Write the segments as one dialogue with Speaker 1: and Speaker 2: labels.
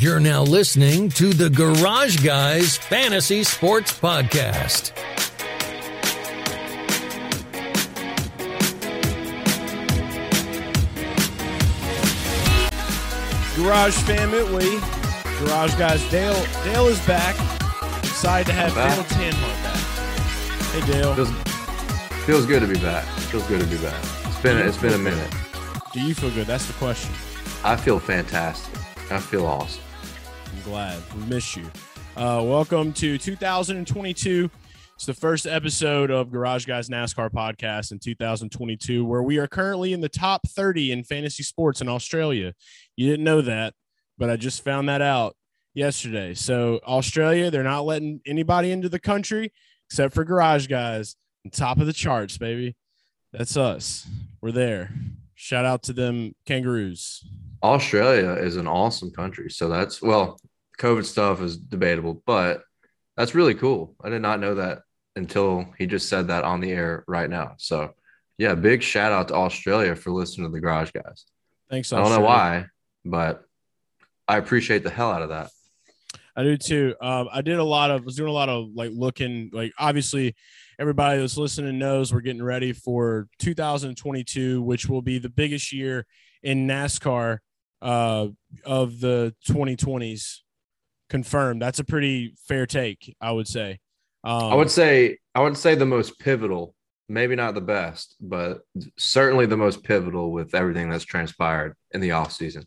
Speaker 1: You're now listening to the Garage Guys Fantasy Sports Podcast.
Speaker 2: Garage fam, it we. Garage guys. Dale, Dale is back. Excited to have
Speaker 3: Back.
Speaker 2: Dale Tanhardt back. Hey Dale,
Speaker 3: Feels, feels good to be back. Feels good to be back. It's been it's been a minute.
Speaker 2: do you feel good? That's the question.
Speaker 3: I feel fantastic. I feel awesome.
Speaker 2: Glad we missed you. Uh, welcome to 2022. It's the first episode of Garage Guys NASCAR podcast in 2022, where we are currently in the top 30 in fantasy sports in Australia. You didn't know that, but I just found that out yesterday. So, Australia, they're not letting anybody into the country except for Garage Guys. Top of the charts, baby. That's us. We're there. Shout out to them kangaroos.
Speaker 3: Australia is an awesome country. So that's well, COVID stuff is debatable, but that's really cool. I did not know that until he just said that on the air right now. So yeah, big shout out to Australia for listening to the garage guys.
Speaker 2: Thanks.
Speaker 3: I don't know why, but I appreciate the hell out of that.
Speaker 2: I do too. Um, I did a lot of was doing a lot of like looking like obviously everybody that's listening knows we're getting ready for 2022, which will be the biggest year in NASCAR uh, of the 2020s. Confirmed. That's a pretty fair take, I would say. Um,
Speaker 3: I would say I would say the most pivotal, maybe not the best, but certainly the most pivotal with everything that's transpired in the off season.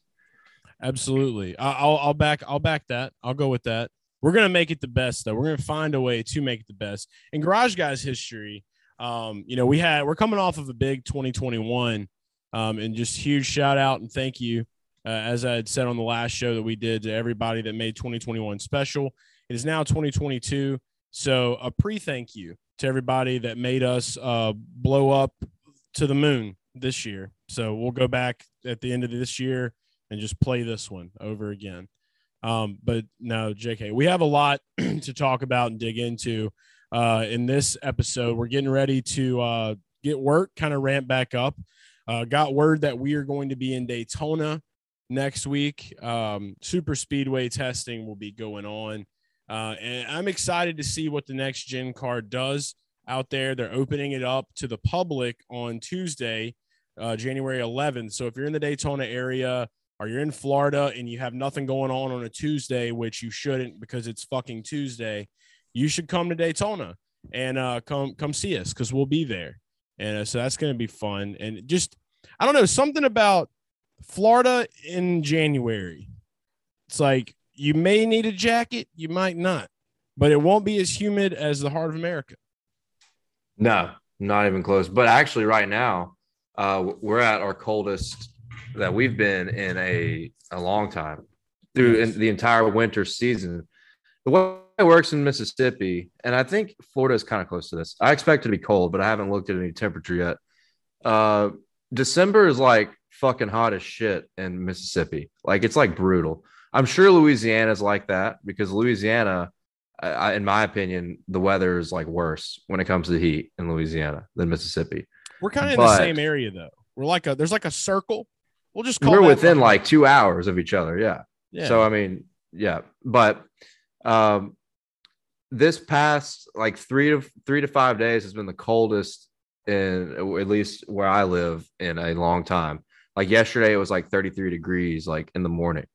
Speaker 2: Absolutely. I'll I'll back I'll back that. I'll go with that. We're gonna make it the best though. We're gonna find a way to make it the best. In Garage Guys history, um, you know, we had we're coming off of a big 2021, um, and just huge shout out and thank you, uh, as I had said on the last show that we did to everybody that made 2021 special. It is now 2022, so a pre thank you to everybody that made us uh, blow up to the moon this year. So we'll go back at the end of this year and just play this one over again. Um, but no, JK, we have a lot to talk about and dig into uh, in this episode. We're getting ready to uh, get work kind of ramp back up. Uh, got word that we are going to be in Daytona next week. Um, super speedway testing will be going on. Uh, and I'm excited to see what the next gen car does out there. They're opening it up to the public on Tuesday, uh, January 11th. So if you're in the Daytona area, or you're in Florida and you have nothing going on on a Tuesday, which you shouldn't because it's fucking Tuesday, you should come to Daytona and uh, come come see us because we'll be there. And uh, so that's going to be fun. And just I don't know something about Florida in January. It's like you may need a jacket, you might not, but it won't be as humid as the heart of America.
Speaker 3: No, not even close. But actually, right now, uh, we're at our coldest that we've been in a, a long time through in the entire winter season. The way it works in Mississippi, and I think Florida is kind of close to this. I expect it to be cold, but I haven't looked at any temperature yet. Uh, December is like fucking hot as shit in Mississippi. Like it's like brutal. I'm sure Louisiana's like that because Louisiana, I, in my opinion, the weather is like worse when it comes to heat in Louisiana than Mississippi.
Speaker 2: We're kind of in the same area though. We're like a there's like a circle. We'll just call
Speaker 3: We're within
Speaker 2: fucking-
Speaker 3: like two hours of each other. Yeah.
Speaker 2: yeah.
Speaker 3: So I mean, yeah, but um, this past like three to three to five days has been the coldest in at least where I live in a long time. Like yesterday, it was like 33 degrees, like in the morning,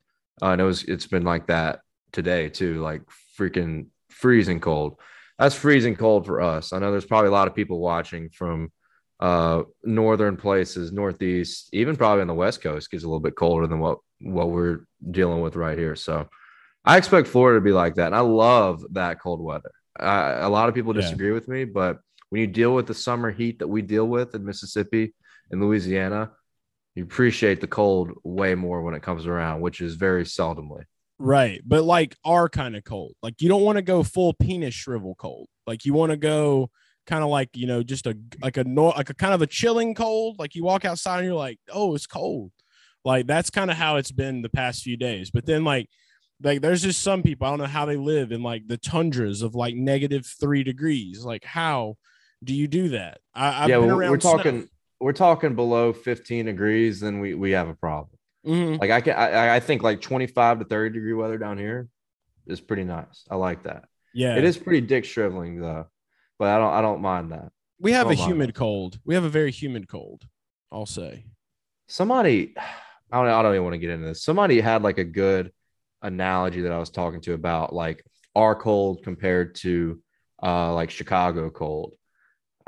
Speaker 3: uh, and it was it's been like that today too, like freaking freezing cold. That's freezing cold for us. I know there's probably a lot of people watching from uh northern places northeast even probably on the west coast gets a little bit colder than what what we're dealing with right here so i expect florida to be like that and i love that cold weather I, a lot of people
Speaker 2: Yeah.
Speaker 3: disagree with me but when you deal with the summer heat that we deal with in mississippi and louisiana you appreciate the cold way more when it comes around which is very seldomly
Speaker 2: Right. But like our kind of cold. Like you don't want to go full penis shrivel cold. Like you want to go kind of like, you know, just a like a like a kind of a chilling cold. Like you walk outside and you're like, oh, it's cold. Like that's kind of how it's been the past few days. But then like like there's just some people, I don't know how they live in like the tundras of like negative three degrees. Like how do you do that? I, I've
Speaker 3: yeah
Speaker 2: been
Speaker 3: we're,
Speaker 2: around
Speaker 3: we're
Speaker 2: snow.
Speaker 3: talking we're talking below 15 degrees then we we have a problem
Speaker 2: Mhm.
Speaker 3: Like I can, I, I think like 25 to 30 degree weather down here is pretty nice. I like that.
Speaker 2: Yeah,
Speaker 3: It is pretty dick shriveling though, but I don't, I don't mind that.
Speaker 2: We have a humid cold. We have a very humid cold. I'll say.
Speaker 3: Somebody, I don't, I don't even want to get into this. Somebody had like a good analogy that I was talking to about like our cold compared to uh like Chicago cold.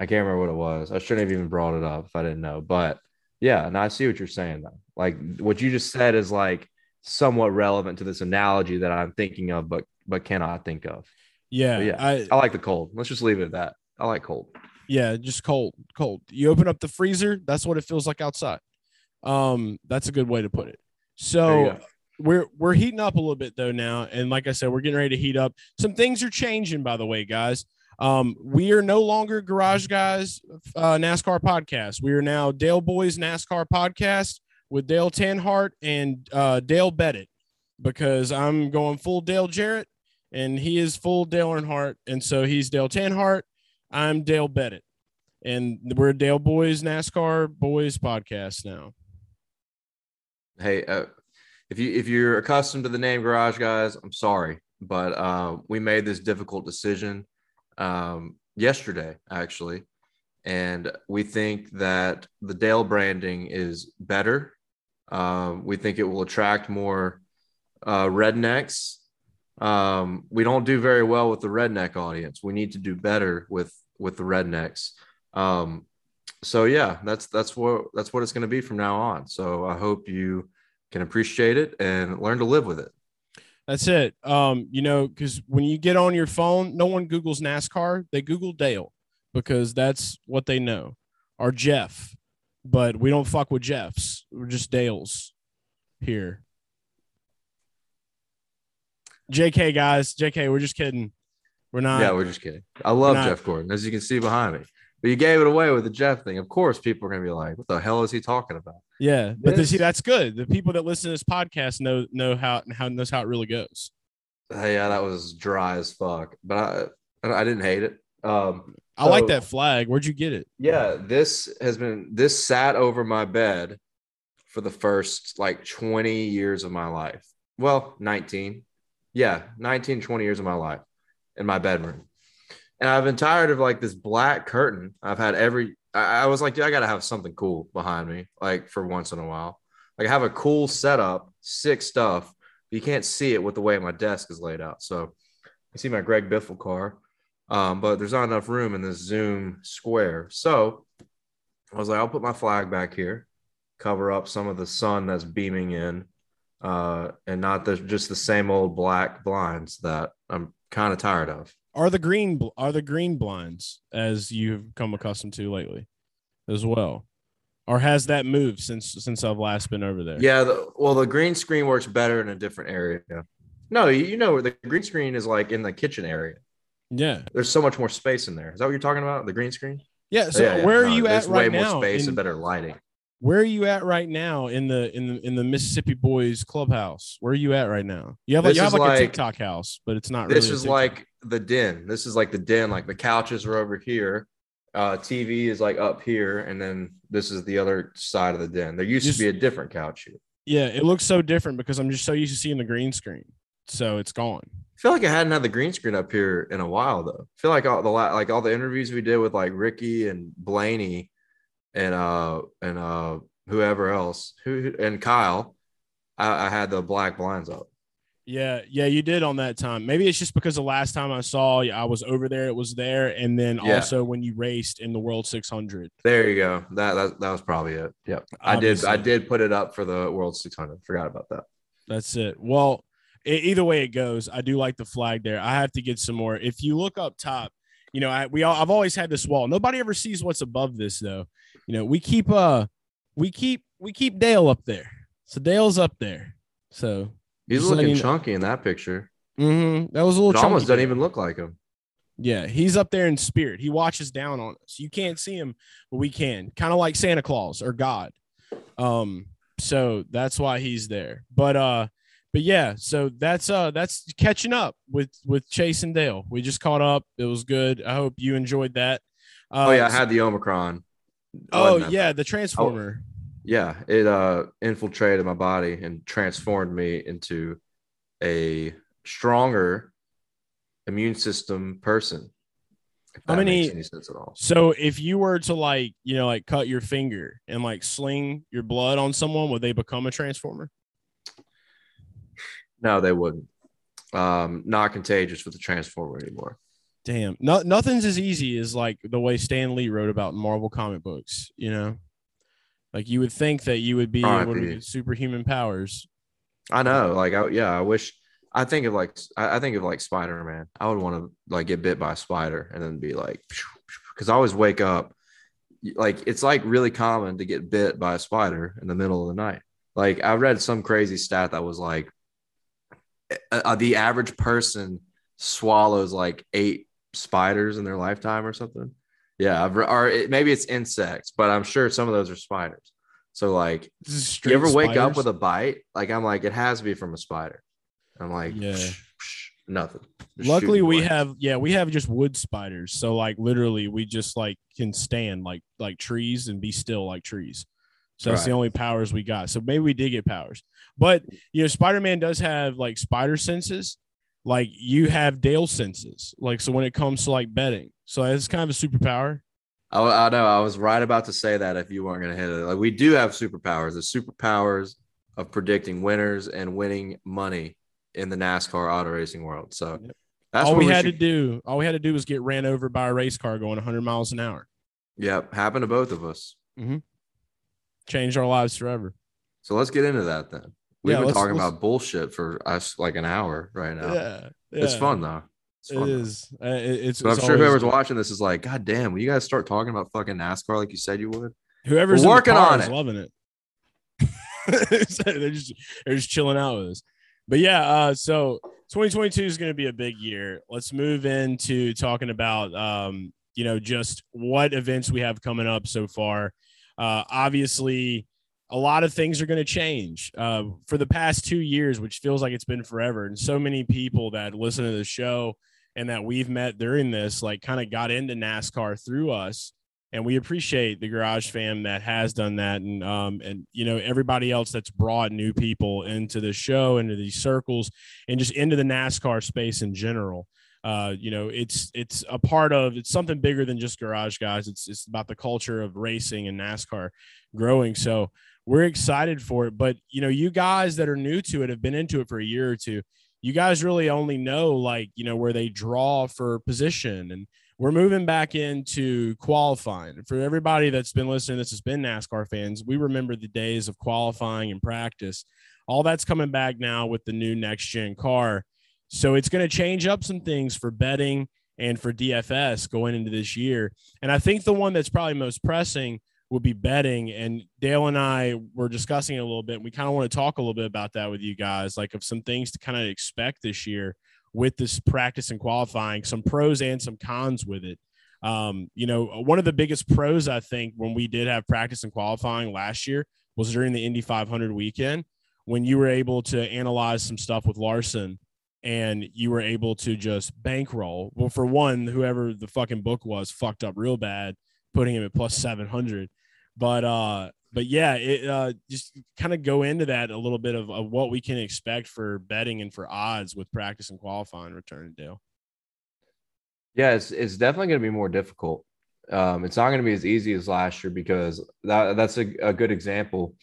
Speaker 3: I can't remember what it was. I shouldn't have even brought it up if I didn't know. But yeah, and I see what you're saying though. Like what you just said is like somewhat relevant to this analogy that I'm thinking of, but but cannot think of.
Speaker 2: Yeah,
Speaker 3: But yeah,
Speaker 2: I,
Speaker 3: I like the cold. Let's just leave it at that. I like cold.
Speaker 2: yeah, just cold, cold. You open up the freezer, that's what it feels like outside. Um, that's a good way to put it. So we're we're heating up a little bit though now, and like I said, we're getting ready to heat up. Some things are changing, by the way, guys. Um, we are no longer Garage Guys uh, NASCAR podcast. We are now Dale Boys NASCAR podcast with Dale Tanhardt and uh, Dale Bettit because I'm going full Dale Jarrett and he is full Dale Earnhardt, and so he's Dale Tanhardt. I'm Dale Bettit, and we're Dale Boys NASCAR Boys podcast now.
Speaker 3: Hey, uh, if you if you're accustomed to the name Garage Guys, I'm sorry, but uh, we made this difficult decision um, yesterday, actually, and we think that the Dale branding is better. Um, we think it will attract more uh, rednecks. Um, we don't do very well with the redneck audience. We need to do better with with the rednecks. Um, so yeah, that's that's what that's what it's going to be from now on. So I hope you can appreciate it and learn to live with it.
Speaker 2: That's it. Um, you know, because when you get on your phone, no one Googles NASCAR. They Google Dale because that's what they know. Or Jeff. But we don't fuck with Jeffs. We're just Dales here. JK guys, JK, we're just kidding. We're not.
Speaker 3: yeah, we're just kidding. I love Jeff Gordon, as you can see behind me. But you gave it away with the Jeff thing. Of course, people are going to be like, "What the hell is he talking about?"
Speaker 2: Yeah, but
Speaker 3: This-
Speaker 2: see, that's good. The people that listen to this podcast know know how how knows how it really goes.
Speaker 3: Uh, yeah, that was dry as fuck, but I I didn't hate it. Um,
Speaker 2: I like that flag. Where'd you get it?
Speaker 3: yeah, this has been this sat over my bed for the first like 20 years of my life. Well, 19. Yeah, 19, 20 years of my life in my bedroom. And I've been tired of like this black curtain. I've had every I, I was like, dude, I gotta have something cool behind me, like for once in a while. Like I have a cool setup, sick stuff. But you can't see it with the way my desk is laid out. So you see my Greg Biffle car. Um, but there's not enough room in this Zoom square. So I was like, I'll put my flag back here, cover up some of the sun that's beaming in, uh, and not the just the same old black blinds that I'm kind of tired of.
Speaker 2: are the green are the green blinds as you've come accustomed to lately as well or has that moved since since i've last been over there
Speaker 3: Yeah, the, well, the green screen works better in a different area. No, you you know the green screen is like in the kitchen area.
Speaker 2: yeah
Speaker 3: There's so much more space in there. Is that what you're talking about? The green screen?
Speaker 2: yeah so
Speaker 3: Yeah, yeah.
Speaker 2: where are
Speaker 3: No,
Speaker 2: you at right
Speaker 3: way
Speaker 2: now
Speaker 3: more space
Speaker 2: in-
Speaker 3: and better lighting.
Speaker 2: Where are you at right now in the in the in the mississippi boys clubhouse where are you at right now you have like you have
Speaker 3: is
Speaker 2: like, a tiktok house but it's not
Speaker 3: this
Speaker 2: really
Speaker 3: is like the den. This is like the den. Like the couches are over here. Uh, TV is like up here, and then this is the other side of the den. There used
Speaker 2: Just-
Speaker 3: to be a different couch here.
Speaker 2: yeah it looks so different because i'm just so used to seeing the green screen so it's gone
Speaker 3: I feel like I hadn't had the green screen up here in a while though. I feel like all the like all the interviews we did with like Ricky and Blaney and uh and uh whoever else who and Kyle, I, I had the black blinds up.
Speaker 2: Yeah, yeah, you did on that time. Maybe it's just because the last time I saw you, I was over there, it was there, and then
Speaker 3: Yeah.
Speaker 2: also when you raced in the World 600.
Speaker 3: There you go. That that, that was probably it. Yep. I did I did put it up for the World 600. Forgot about that.
Speaker 2: That's it. Well, e- either way it goes, I do like the flag there. I have to get some more. If you look up top, you know, I we all I've always had this wall. Nobody ever sees what's above this though. You know, we keep uh we keep we keep Dale up there. So Dale's up there. So
Speaker 3: He's looking
Speaker 2: know.
Speaker 3: chunky in that picture.
Speaker 2: mhm, that was a little
Speaker 3: It almost doesn't even look like him.
Speaker 2: Yeah, he's up there in spirit. He watches down on us. You can't see him, but we can. Kind of like Santa Claus or God. Um, so that's why he's there. But uh, but yeah, so that's uh that's catching up with with Chase and Dale. We just caught up. It was good. I hope you enjoyed that. Uh,
Speaker 3: Oh yeah, I had the Omicron.
Speaker 2: Oh yeah, the Transformer.
Speaker 3: Yeah, it uh infiltrated my body and transformed me into a stronger immune system person. If
Speaker 2: How many-
Speaker 3: makes any sense at all?
Speaker 2: So if you were to like, you know, like cut your finger and like sling your blood on someone, would they become a transformer?
Speaker 3: No, they wouldn't. Um, not contagious with the transformer anymore.
Speaker 2: Damn, no, nothing's as easy as like the way Stan Lee wrote about Marvel comic books. You know, like you would think that you would be able to get superhuman powers.
Speaker 3: I know, like, I, yeah, I wish. I think of like, I think of like Spider Man. I would want to like get bit by a spider and then be like, because I always wake up, like it's like really common to get bit by a spider in the middle of the night. Like I read some crazy stat that was like, uh, the average person swallows like eight spiders in their lifetime or something. Yeah, I've or it, maybe it's insects, but I'm sure some of those are spiders. So like, you ever wake up with a bite? Like I'm like, it has to be from a spider. I'm like,
Speaker 2: Yeah.
Speaker 3: "Psh, psh, nothing. Just
Speaker 2: Luckily, we
Speaker 3: blanks.
Speaker 2: have yeah, we have just wood spiders. So like literally, we just like can stand like like trees and be still like trees. So that's the only powers we got. So maybe we did get powers, but you know, Spider Man does have like spider senses. Like you have Dale senses. Like so when it comes to like betting, so it's kind of a superpower.
Speaker 3: I, I know. I was right about to say that if you weren't going to hit it. Like we do have superpowers. The superpowers of predicting winners and winning money in the NASCAR auto racing world. So that's
Speaker 2: all
Speaker 3: what
Speaker 2: we, had
Speaker 3: should,
Speaker 2: to do, all we had to do was get ran over by a race car going 100 miles an hour.
Speaker 3: Yep, happened to both of us. Mm-hmm.
Speaker 2: Changed our lives forever.
Speaker 3: So let's get into that then. We've
Speaker 2: Yeah,
Speaker 3: been talking about bullshit for us like an hour right now.
Speaker 2: Yeah,
Speaker 3: It's fun though. It's
Speaker 2: It
Speaker 3: fun. though.
Speaker 2: Uh, it- it's.
Speaker 3: But I'm sure whoever's watching this is like, God damn, will you guys start talking about fucking NASCAR like you said you would?
Speaker 2: Whoever's working on is
Speaker 3: it.
Speaker 2: loving it. They're just they're just chilling out with us. But yeah, uh, so 2022 is going to be a big year. Let's move into talking about um, you know just what events we have coming up so far. Uh, obviously, a lot of things are going to change uh, for the past two years, which feels like it's been forever. And so many people that listen to the show and that we've met during this, like, kind of got into NASCAR through us and we appreciate the garage fam that has done that and um and you know everybody else that's brought new people into the show into these circles and just into the nascar space in general uh you know it's it's a part of it's something bigger than just garage guys it's it's about the culture of racing and nascar growing so we're excited for it but you know you guys that are new to it have been into it for a year or two you guys really only know like you know where they draw for position and we're moving back into qualifying. For everybody that's been listening, this has been NASCAR fans. We remember the days of qualifying and practice. All that's coming back now with the new next gen car. So it's going to change up some things for betting and for DFS going into this year. And I think the one that's probably most pressing will be betting. And Dale and I were discussing it a little bit. We kind of want to talk a little bit about that with you guys, like of some things to kind of expect this year with this practice and qualifying, some pros and some cons with it. Um, you know, one of the biggest pros I think when we did have practice and qualifying last year was during the Indy 500 weekend when you were able to analyze some stuff with Larson and you were able to just bankroll. Well, for one, whoever the fucking book was fucked up real bad, putting him at plus 700. But uh, but yeah, it uh, just kind of go into that a little bit of, of what we can expect for betting and for odds with practice and qualifying. Return Dale.
Speaker 3: Yeah, it's it's definitely going to be more difficult. Um, it's not going to be as easy as last year because that that's a, a good example.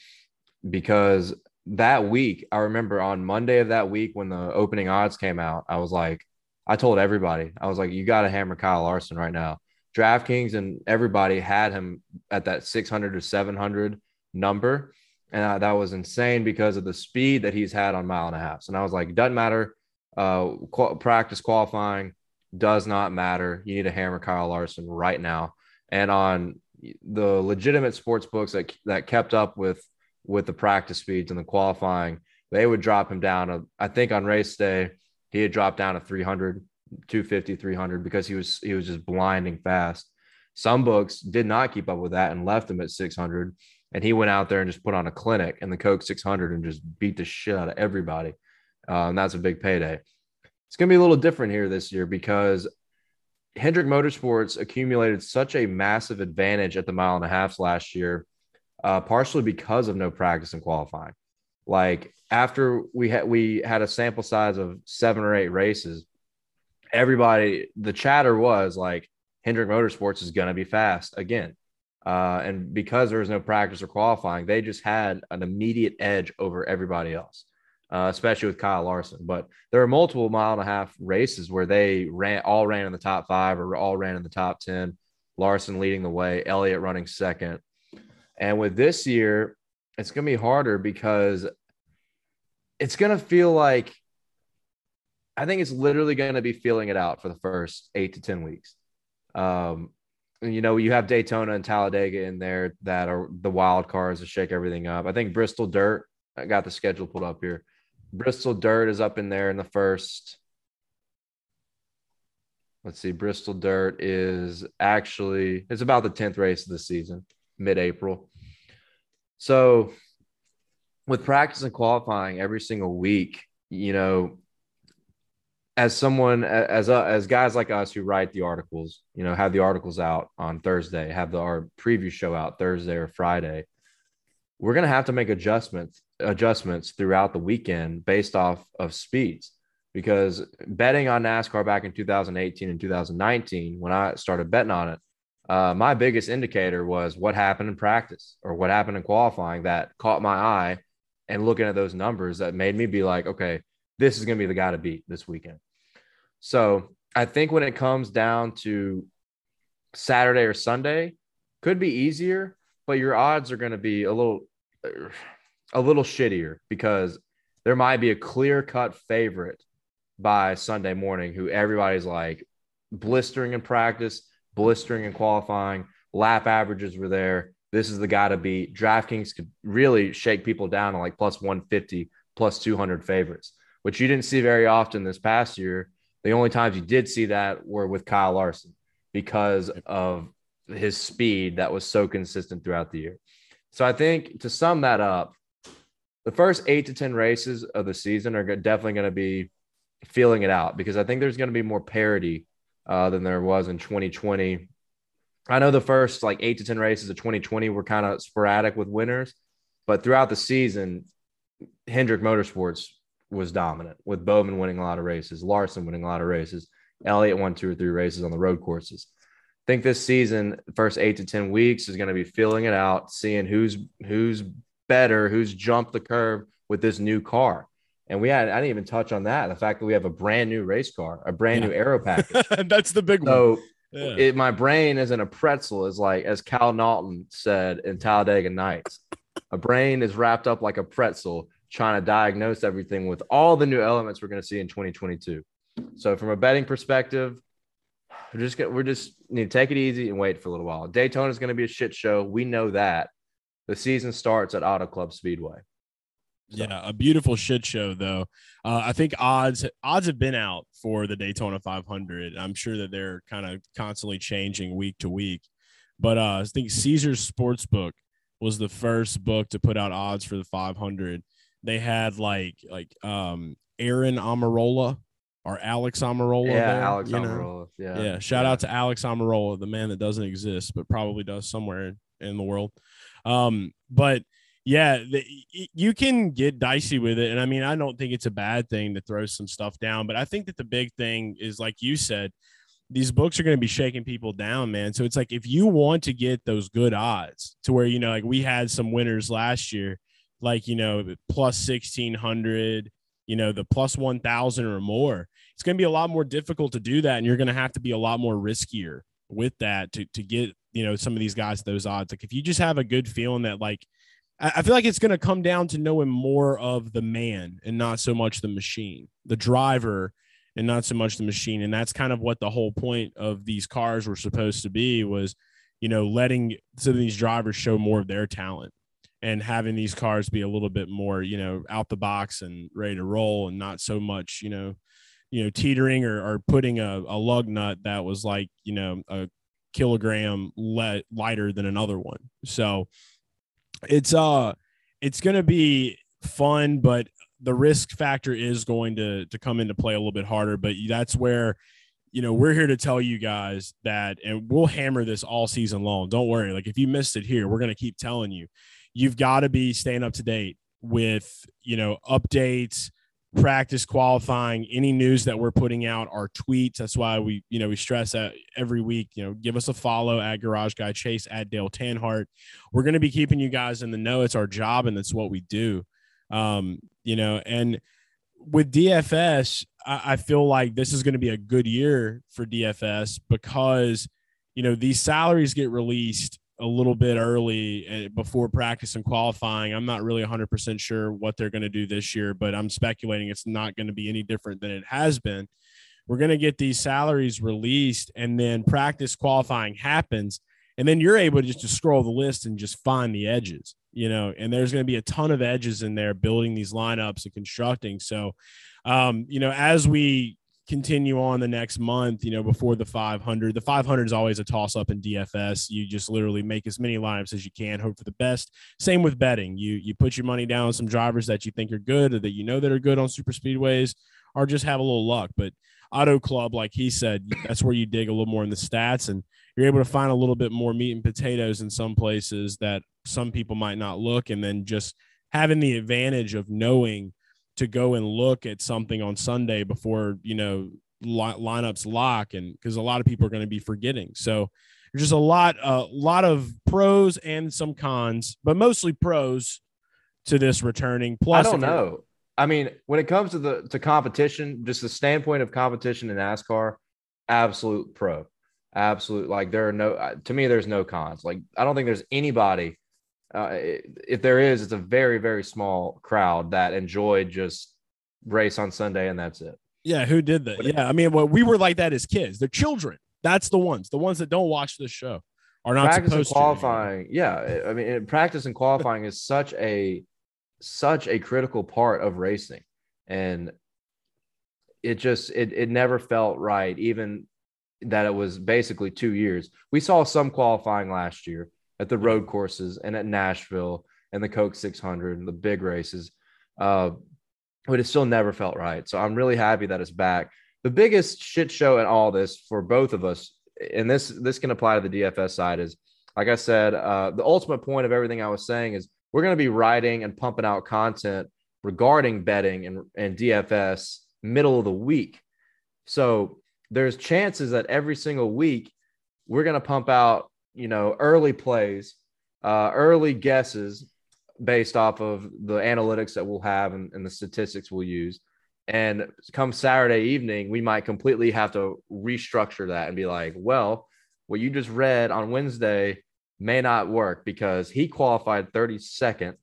Speaker 3: Because that week, I remember on Monday of that week when the opening odds came out, I was like, I told everybody, I was like, you got to hammer Kyle Larson right now. DraftKings and everybody had him at that 600 to 700 number. And uh, that was insane because of the speed that he's had on mile and a half. And I was like, doesn't matter. Uh, qual- practice qualifying does not matter. You need to hammer Kyle Larson right now. And on the legitimate sports books that, that kept up with with the practice speeds and the qualifying, they would drop him down. To, I think on race day, he had dropped down to 300, 250, 300 because he was he was just blinding fast. Some books did not keep up with that and left him at 600. And he went out there and just put on a clinic in the Coke 600 and just beat the shit out of everybody. Uh, and that's a big payday. It's going to be a little different here this year because Hendrick Motorsports accumulated such a massive advantage at the mile and a half last year uh, partially because of no practice and qualifying. Like after we had we had a sample size of seven or eight races, everybody the chatter was like Hendrick Motorsports is going to be fast again. Uh, and because there was no practice or qualifying, they just had an immediate edge over everybody else, uh, especially with Kyle Larson. But there were multiple mile and a half races where they ran all ran in the top five or all ran in the top 10. Larson leading the way, Elliott running second. And with this year, it's going to be harder because it's going to feel like I think it's literally going to be feeling it out for the first eight to 10 weeks. Um, you know, you have Daytona and Talladega in there that are the wild cards to shake everything up. I think Bristol Dirt, I got the schedule pulled up here. Bristol Dirt is up in there in the first. Let's see, Bristol Dirt is actually it's about the 10th race of the season, mid-April. So with practice and qualifying every single week, you know, as someone as uh, as guys like us who write the articles, you know, have the articles out on Thursday, have the our preview show out Thursday or Friday, we're gonna have to make adjustments adjustments throughout the weekend based off of speeds. Because betting on NASCAR back in 2018 and 2019, when I started betting on it, uh, my biggest indicator was what happened in practice or what happened in qualifying that caught my eye. And looking at those numbers, that made me be like, okay, this is going to be the guy to beat this weekend. So I think when it comes down to Saturday or Sunday, could be easier, but your odds are going to be a little a little shittier because there might be a clear cut favorite by Sunday morning who everybody's like blistering in practice, blistering in qualifying, lap averages were there. This is the guy to beat. DraftKings could really shake people down to like plus 150, plus 200 favorites, which you didn't see very often this past year the only times you did see that were with Kyle Larson because of his speed that was so consistent throughout the year. So I think to sum that up, the first eight to 10 races of the season are definitely going to be feeling it out because I think there's going to be more parity uh, than there was in 2020. I know the first like eight to 10 races of 2020 were kind of sporadic with winners, but throughout the season, Hendrick Motorsports was dominant with Bowman winning a lot of races, Larson winning a lot of races, Elliott won two or three races on the road courses. I think this season, first eight to ten weeks, is going to be feeling it out, seeing who's who's better, who's jumped the curve with this new car. And we had I didn't even touch on that. The fact that we have a brand new race car, a brand yeah. new aero package.
Speaker 2: And that's the big
Speaker 3: so,
Speaker 2: one.
Speaker 3: Yeah. It, my brain isn't a pretzel, is like as Cal Naughton said in Talladega Nights. a brain is wrapped up like a pretzel trying to diagnose everything with all the new elements we're going to see in 2022. So from a betting perspective, we're just we're just need to take it easy and wait for a little while. Daytona is going to be a shit show. We know that. The season starts at Auto Club Speedway.
Speaker 2: So. Yeah, a beautiful shit show though. Uh, I think odds odds have been out for the Daytona 500. I'm sure that they're kind of constantly changing week to week. But uh, I think Caesars Sportsbook was the first book to put out odds for the 500 they had like like um Aaron Amarola or Alex Amarola.
Speaker 3: Yeah, there, Alex Almirola. Yeah.
Speaker 2: Yeah. Shout
Speaker 3: yeah.
Speaker 2: out to Alex Amarola, the man that doesn't exist, but probably does somewhere in the world. Um, but yeah, the, you can get dicey with it. And I mean, I don't think it's a bad thing to throw some stuff down, but I think that the big thing is, like you said, these books are going to be shaking people down, man. So it's like if you want to get those good odds to where, you know, like we had some winners last year like you know plus 1600 you know the plus 1000 or more. It's going to be a lot more difficult to do that and you're going to have to be a lot more riskier with that to, to get you know some of these guys those odds. Like if you just have a good feeling that like I feel like it's going to come down to knowing more of the man and not so much the machine, the driver and not so much the machine. And that's kind of what the whole point of these cars were supposed to be was, you know, letting some of these drivers show more of their talent and having these cars be a little bit more, you know, out the box and ready to roll and not so much, you know, you know, teetering or, or putting a, a lug nut that was like, you know, a kilogram le- lighter than another one. So it's uh it's gonna be fun, but the risk factor is going to to come into play a little bit harder. But that's where you know, we're here to tell you guys that, and we'll hammer this all season long. Don't worry. Like, if you missed it here, we're to keep telling you. You've got to be staying up to date with, you know, updates, practice qualifying, any news that we're putting out, our tweets. That's why we, you know, we stress that every week, you know, give us a follow at Garage Guy Chase, at Dale Tanhardt. We're going to be keeping you guys in the know. It's our job and that's what we do. Um, you know, and with DFS, I, I feel like this is going to be a good year for DFS because, you know, these salaries get released a little bit early eh, before practice and qualifying. I'm not really 100% sure what they're going to do this year, but I'm speculating it's not going to be any different than it has been. We're going to get these salaries released and then practice qualifying happens. And then you're able to just to scroll the list and just find the edges, you know, and there's going to be a ton of edges in there building these lineups and constructing. So, um, you know, as we continue on the next month, you know, before the 500. The 500 is always a toss up in DFS. You just literally make as many lineups as you can, hope for the best. Same with betting. You you put your money down on some drivers that you think are good or that you know that are good on super speedways, or just have a little luck. But Auto Club, like he said, that's where you dig a little more in the stats and you're able to find a little bit more meat and potatoes in some places that some people might not look, and then just having the advantage of knowing to go and look at something on Sunday before you know li- lineups lock, and because a lot of people are going to be forgetting. So there's just a lot, a uh, lot of pros and some cons, but mostly pros to this returning. Plus,
Speaker 3: I don't know. I mean, when it comes to the to competition, just the standpoint of competition in NASCAR, absolute pro, absolute. Like there are no uh, to me, there's no cons. Like I don't think there's anybody uh, if there is, it's a very, very small crowd that enjoyed just race on Sunday and that's it.
Speaker 2: Yeah, who did that? Yeah, I mean, well, we were like that as kids. They're children. That's the ones. The ones that don't watch this show are not
Speaker 3: practice
Speaker 2: supposed
Speaker 3: and qualifying. To. Yeah, I mean, practice and qualifying is such a such a critical part of racing, and it just it it never felt right, even that it was basically two years. We saw some qualifying last year at the road courses and at Nashville and the Coke 600 and the big races. Uh, but it still never felt right. So I'm really happy that it's back. The biggest shit show in all this for both of us, and this this can apply to the DFS side, is like I said, uh, the ultimate point of everything I was saying is we're going to be writing and pumping out content regarding betting and, and DFS middle of the week. So there's chances that every single week we're going to pump out you know, early plays, uh, early guesses based off of the analytics that we'll have and, and the statistics we'll use. And come Saturday evening, we might completely have to restructure that and be like, well, what you just read on Wednesday may not work because he qualified 32nd.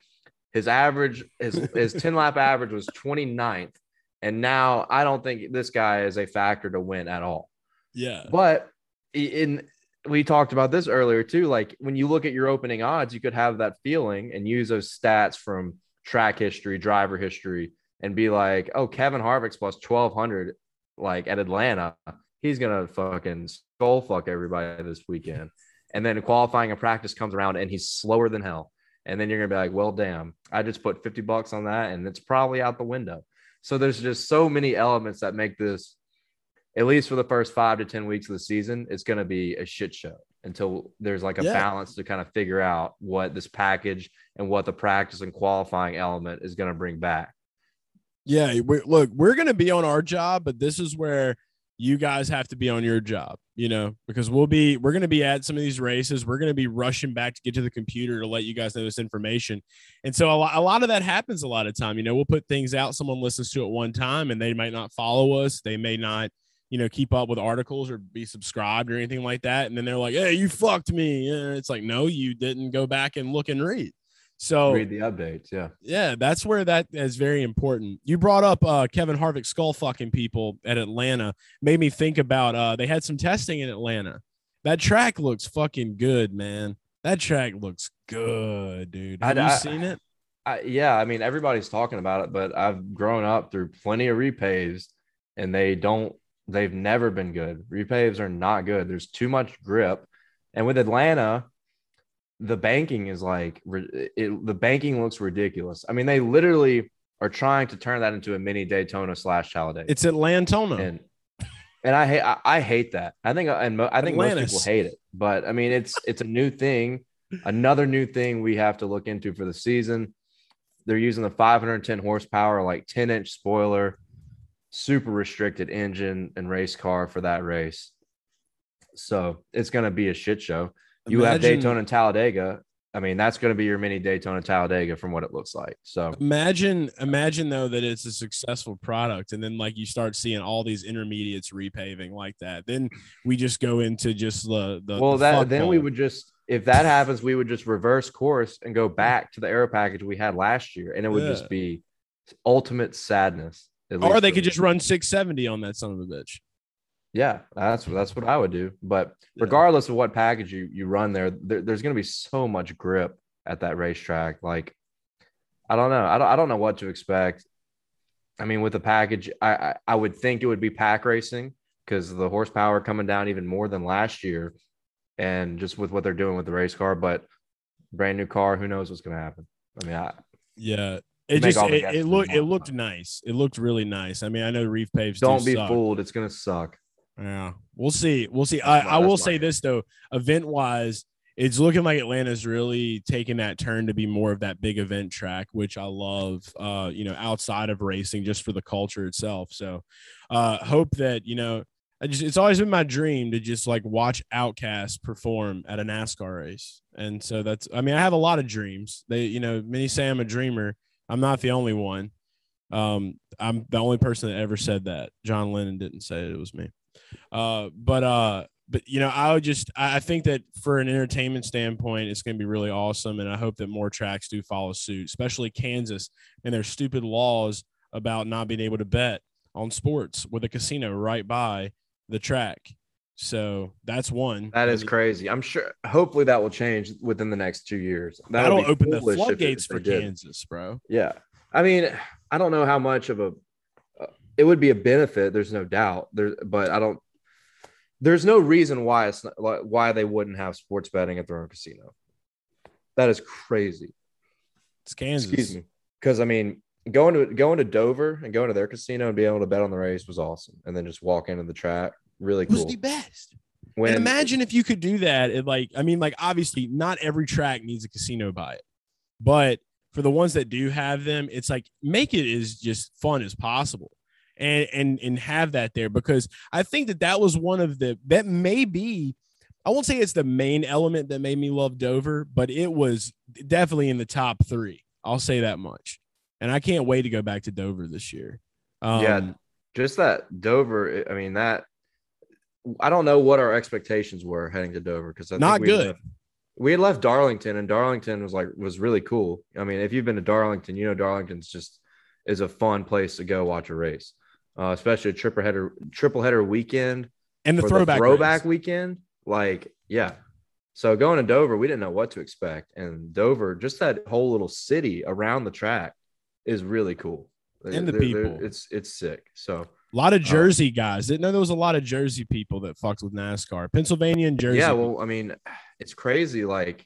Speaker 3: His average, his, his 10 lap average was 29th. And now I don't think this guy is a factor to win at all.
Speaker 2: Yeah.
Speaker 3: But in we talked about this earlier too. Like when you look at your opening odds, you could have that feeling and use those stats from track history, driver history, and be like, oh, Kevin Harvick's plus 1200, like at Atlanta, he's going to fucking skull fuck everybody this weekend. And then qualifying and practice comes around and he's slower than hell. And then you're going to be like, well, damn, I just put 50 bucks on that and it's probably out the window. So there's just so many elements that make this at least for the first five to 10 weeks of the season, it's going to be a shit show until there's like a yeah. balance to kind of figure out what this package and what the practice and qualifying element is going to bring back.
Speaker 2: Yeah. We, look, we're going to be on our job, but this is where you guys have to be on your job, you know, because we'll be, we're going to be at some of these races. We're going to be rushing back to get to the computer to let you guys know this information. And so a lot, a lot of that happens a lot of time, you know, we'll put things out, someone listens to it one time and they might not follow us. They may not, you know, keep up with articles or be subscribed or anything like that. And then they're like, hey, you fucked me. And it's like, no, you didn't go back and look and read. So
Speaker 3: read the updates. Yeah.
Speaker 2: Yeah. That's where that is very important. You brought up uh, Kevin Harvick skull fucking people at Atlanta, made me think about uh, they had some testing in Atlanta. That track looks fucking good, man. That track looks good, dude. Have I, you I, seen it?
Speaker 3: I, yeah, I mean everybody's talking about it, but I've grown up through plenty of repaves, and they don't They've never been good. Repaves are not good. There's too much grip. And with Atlanta, the banking is like it, the banking looks ridiculous. I mean, they literally are trying to turn that into a mini Daytona slash Talladega.
Speaker 2: It's Atlantona.
Speaker 3: And and I hate I, I hate that. I think and mo- I think most people hate it, but I mean it's it's a new thing, another new thing we have to look into for the season. They're using the 510 horsepower, like 10 inch spoiler, super restricted engine and race car for that race. So it's going to be a shit show. You have Daytona and Talladega. I mean, that's going to be your mini Daytona Talladega from what it looks like. So
Speaker 2: Imagine, imagine though that it's a successful product, and then like you start seeing all these intermediates repaving like that. Then we just go into just the the.
Speaker 3: well,
Speaker 2: the
Speaker 3: that then we would just if that happens, we would just reverse course and go back to the aero package we had last year, and it would
Speaker 2: Yeah.
Speaker 3: just be ultimate sadness.
Speaker 2: Or they could
Speaker 3: me.
Speaker 2: just run 670 on that son of a bitch.
Speaker 3: Yeah, that's that's what I would do. But
Speaker 2: Yeah.
Speaker 3: regardless of what package you you run there, there there's going to be so much grip at that racetrack. Like, I don't know. I don't I don't know what to expect. I mean, with the package, I I, I would think it would be pack racing because the horsepower coming down even more than last year, and just with what they're doing with the race car. But brand new car, who knows what's going to happen? I mean, I
Speaker 2: Yeah, it just it, it looked it looked nice. It looked really nice. I mean, I know repaves do
Speaker 3: don't be
Speaker 2: suck.
Speaker 3: fooled. It's going to suck.
Speaker 2: Yeah, we'll see. We'll see.
Speaker 3: That's
Speaker 2: I,
Speaker 3: my-
Speaker 2: I will
Speaker 3: that's my
Speaker 2: say this though, event wise, it's looking like Atlanta's really taking that turn to be more of that big event track, which I love. Uh, you know, outside of racing, just for the culture itself. So, uh, hope that you know. I just, it's always been my dream to just like watch OutKast perform at a NASCAR race. And so that's, I mean, I have a lot of dreams. They, you know, many say I'm a dreamer. I'm not the only one. Um, I'm the only person that ever said that. John Lennon didn't say it, it was me. Uh, but uh, but you know, I would just I I think that for an entertainment standpoint, it's going to be really awesome, and I hope that more tracks do follow suit, especially Kansas and their stupid laws about not being able to bet on sports with a casino right by the track. So that's one.
Speaker 3: That is crazy. I'm sure. Hopefully, that will change within the next two years. That
Speaker 2: That'll open the
Speaker 3: foolish if it-
Speaker 2: floodgates for
Speaker 3: did.
Speaker 2: Kansas, bro.
Speaker 3: Yeah, I mean, I don't know how much of a uh, it would be a benefit. There's no doubt. There, but I don't. There's no reason why it's not, why they wouldn't have sports betting at their own casino. That is crazy.
Speaker 2: It's Kansas.
Speaker 3: Excuse me, because I mean, going to going to Dover and going to their casino and being able to bet on the race was awesome, and then just walk into the track, really
Speaker 2: It was the best.
Speaker 3: When
Speaker 2: and imagine if you could do that. It like, I mean, like obviously not every track needs a casino by it, but for the ones that do have them, it's like make it as just fun as possible. And, and and have that there because I think that that was one of the that may be I won't say it's the main element that made me love Dover, but it was definitely in the top three. I'll say that much. And I can't wait to go back to Dover this year. Um,
Speaker 3: Yeah. just that Dover. I mean that. I don't know what our expectations were heading to Dover because
Speaker 2: Not
Speaker 3: we
Speaker 2: good.
Speaker 3: left- we had left Darlington, and Darlington was like was really cool. I mean, if you've been to Darlington, you know Darlington's just is a fun place to go watch a race, uh, especially a triple header triple header weekend
Speaker 2: and the throwback
Speaker 3: throwback
Speaker 2: race.
Speaker 3: weekend. Like, yeah. So going to Dover, we didn't know what to expect, and Dover, just that whole little city around the track, is really cool.
Speaker 2: And the
Speaker 3: They're- they're-
Speaker 2: people.
Speaker 3: it's it's sick. So
Speaker 2: A lot of
Speaker 3: Oh.
Speaker 2: Jersey guys. Didn't know there was a lot of Jersey people that fucked with NASCAR. Pennsylvania and Jersey.
Speaker 3: yeah, well, I mean, it's crazy. Like,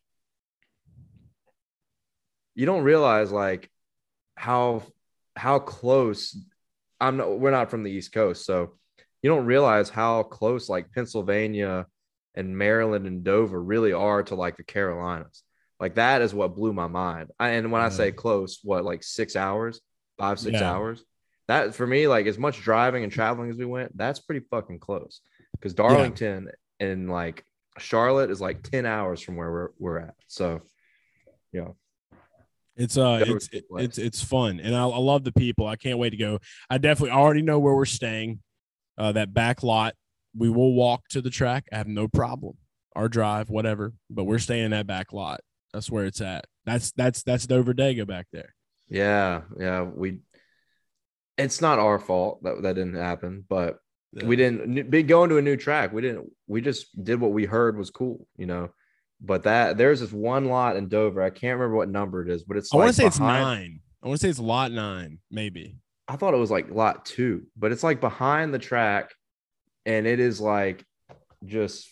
Speaker 3: you don't realize like how how close. I'm not. We're not from the East Coast, so you don't realize how close like Pennsylvania and Maryland and Dover really are to like the Carolinas. Like that is what blew my mind. I, and when I say close, what like six hours, five six
Speaker 2: Yeah.
Speaker 3: hours. That for me, like as much driving and traveling as we went, that's pretty fucking close. Because Darlington and like Charlotte is like ten hours from where we're we're at. So, yeah,
Speaker 2: It's uh, it's it's it's fun, and I, I love the people. I can't wait to go. I definitely already know where we're staying. Uh, that back lot. We will walk to the track. I have no problem. Our drive, whatever. But we're staying in that back lot. That's where it's at. That's that's that's Dover Dega back there.
Speaker 3: yeah, yeah. We. It's not our fault that that didn't happen, but we didn't be going to a new track. We didn't. We just did what we heard was cool, you know. But that there's this one lot in Dover. I can't remember what number it is, but it's.
Speaker 2: I want to say it's nine. I want to say it's lot nine, maybe.
Speaker 3: I thought it was like lot two, but it's like behind the track, and it is like just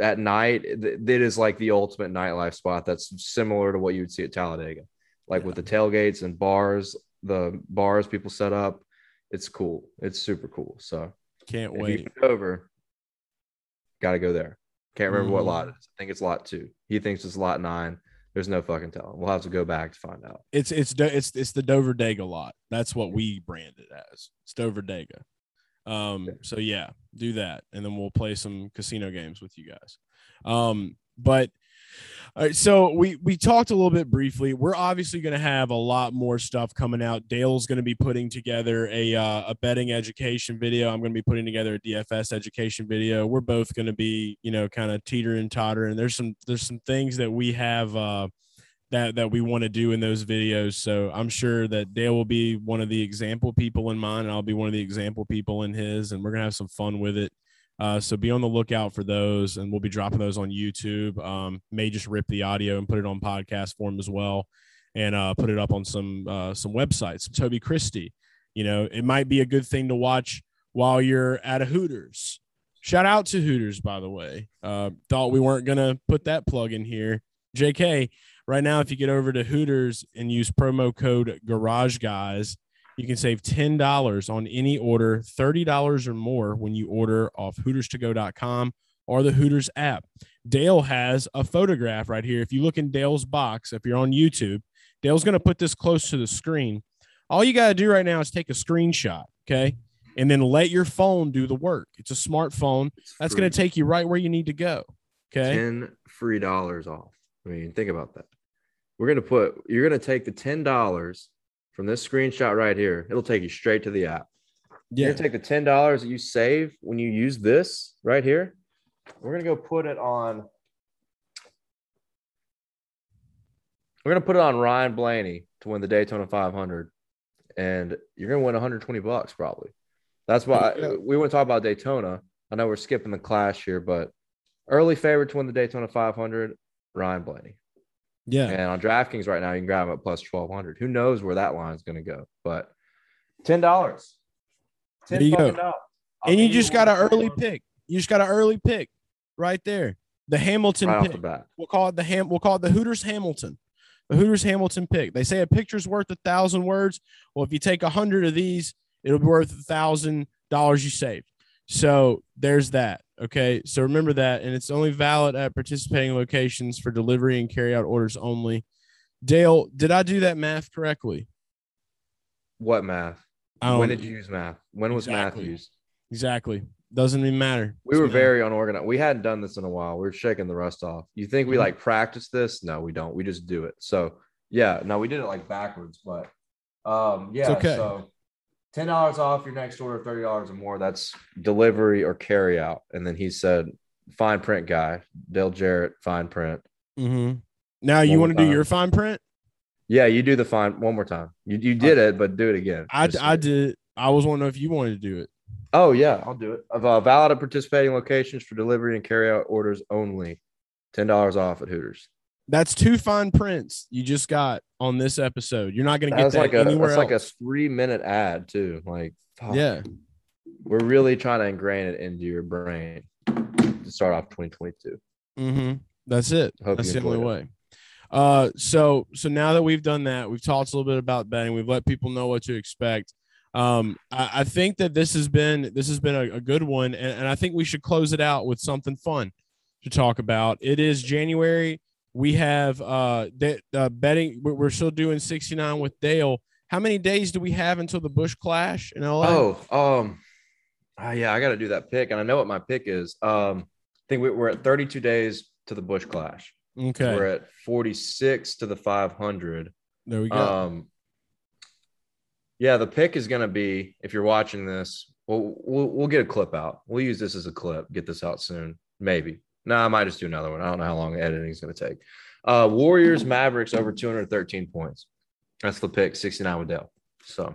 Speaker 3: at night. It it is like the ultimate nightlife spot. That's similar to what you would see at Talladega, like with the tailgates and bars, the bars people set up. It's cool. It's super cool. So
Speaker 2: Can't wait.
Speaker 3: over, got to go there. Can't remember what
Speaker 2: Mhm.
Speaker 3: lot it is. I think it's lot two. He thinks it's lot nine. There's no fucking telling. We'll have to go back to find out.
Speaker 2: It's it's it's it's the Dover Dega lot. That's what we brand it as. It's Dover Dega. Um,
Speaker 3: Okay.
Speaker 2: so yeah, do that, and then we'll play some casino games with you guys. Um, but all right, so we we talked a little bit briefly. We're obviously going to have a lot more stuff coming out. Dale's going to be putting together a uh, a betting education video. I'm going to be putting together a DFS education video. We're both going to be, you know, kind of teeter and totter. And there's some there's some things that we have uh, that that we want to do in those videos. So I'm sure that Dale will be one of the example people in mine, and I'll be one of the example people in his, and we're gonna have some fun with it. Uh, so be on the lookout for those, and we'll be dropping those on YouTube. Um, may just rip the audio and put it on podcast form as well, and uh, put it up on some uh, some websites. Toby Christie, you know, it might be a good thing to watch while you're at a Hooters. Shout out to Hooters, by the way. Uh, thought we weren't gonna put that plug in here. JK, right now, if you get over to Hooters and use promo code Garage Guys, you can save ten dollars on any order, thirty dollars or more when you order off HootersToGo.com or the Hooters app. Dale has a photograph right here. If you look in Dale's box, if you're on YouTube, Dale's going to put this close to the screen. All you got to do right now is take a screenshot, okay, and then let your phone do the work. It's a smartphone.
Speaker 3: It's
Speaker 2: That's going to take you right where you need to go. Okay.
Speaker 3: 10 free dollars off. I mean, think about that. We're going to put, you're going to take the $10 from this screenshot right here. It'll take you straight to the app. You're
Speaker 2: Yeah.
Speaker 3: going to take the $10 that you save when you use this right here. We're going to go put it on, we're to put it on Ryan Blaney to win the Daytona 500. And you're going to win 120 bucks probably. That's why
Speaker 2: Yeah.
Speaker 3: we want to talk about Daytona. I know we're skipping the clash here, but early favorite to win the Daytona 500, Ryan Blaney.
Speaker 2: Yeah.
Speaker 3: And on DraftKings right now, you can grab him at plus 1200. Who knows where that line is going to go? But $10.
Speaker 2: There you go.
Speaker 3: $10.
Speaker 2: And you just got an early pick. You just got an early pick right there. The Hamilton
Speaker 3: right
Speaker 2: pick.
Speaker 3: the.
Speaker 2: We'll call it the Ham. We'll call it the Hooters Hamilton. The Hooters Hamilton pick. They say a picture's worth a thousand words. Well, if you take a hundred of these, it'll be worth a thousand dollars you saved. So there's that. Okay. So remember that, and it's only valid at participating locations for delivery and carry out orders only. Dale, did I do that math correctly?
Speaker 3: What math? When did you use math? When was
Speaker 2: Exactly.
Speaker 3: math used?
Speaker 2: Exactly. Doesn't even matter.
Speaker 3: We were
Speaker 2: It's math.
Speaker 3: very unorganized. We hadn't done this in a while. We were shaking the rust off. You think we
Speaker 2: Mhm.
Speaker 3: like practice this? No, we don't. We just do it. So yeah, no, we did it like backwards, but um yeah.
Speaker 2: okay.
Speaker 3: So ten dollars off your next order, thirty dollars or more. That's delivery or carry out. And then he said, fine print guy, Dale Jarrett, fine print.
Speaker 2: Mm-hmm. Now you want to do your fine print?
Speaker 3: Yeah, you do the fine one more time. You you did it, but do it again.
Speaker 2: I,
Speaker 3: Just-
Speaker 2: I did. I was wondering if you wanted to do it.
Speaker 3: Oh yeah, I'll do it. Of uh, valid at participating locations for delivery and carry out orders only. Ten dollars off at Hooters.
Speaker 2: That's two fine prints you just got on this episode. You're not going to get that
Speaker 3: like a
Speaker 2: anywhere
Speaker 3: that's like a three minute ad too. Like fuck.
Speaker 2: yeah.
Speaker 3: we're really trying to ingrain it into your brain to start off 2022.
Speaker 2: Mm-hmm. That's it.
Speaker 3: Hope
Speaker 2: That's the only
Speaker 3: enjoyed
Speaker 2: way. Uh, so so now that we've done that, we've talked a little bit about betting. We've let people know what to expect. Um, I, I think that this has been this has been a, a good one, and, and I think we should close it out with something fun to talk about. It is January. We have uh, de- uh betting. We're still doing 69 with Dale. How many days do we have until the Busch Clash in LA?
Speaker 3: Oh, um, ah, yeah, I got to do that pick, and I know what my pick is. Um, I think we, we're at 32 days to the Busch Clash.
Speaker 2: okay.
Speaker 3: We're at 46 to the 500.
Speaker 2: there we go.
Speaker 3: Um, yeah, the pick is going to be if you're watching this, we'll, we'll we'll get a clip out. We'll use this as a clip. Get this out soon, maybe. No, I might just do another one. I don't know how long editing is going to take. Uh, Warriors Mavericks over 213 points. That's the pick. 69 with Dale. So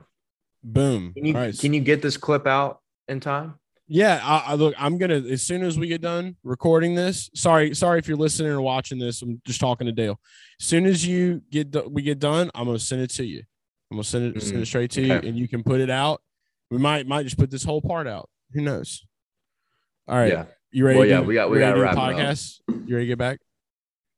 Speaker 2: Boom.
Speaker 3: can you
Speaker 2: right.
Speaker 3: can you get this clip out in time?
Speaker 2: Yeah, I, I look. I'm gonna as soon as we get done recording this. Sorry, sorry if you're listening or watching this. I'm just talking to Dale. As soon as you get we get done, I'm gonna send it to you. I'm gonna send it send it
Speaker 3: Mm,
Speaker 2: straight to you, and you can put it out. We might might just put this whole part out. Who knows? All right,
Speaker 3: Yeah.
Speaker 2: You ready?
Speaker 3: Well,
Speaker 2: to
Speaker 3: yeah,
Speaker 2: do-
Speaker 3: we got- we gotta
Speaker 2: to
Speaker 3: wrap it up.
Speaker 2: You ready to get back?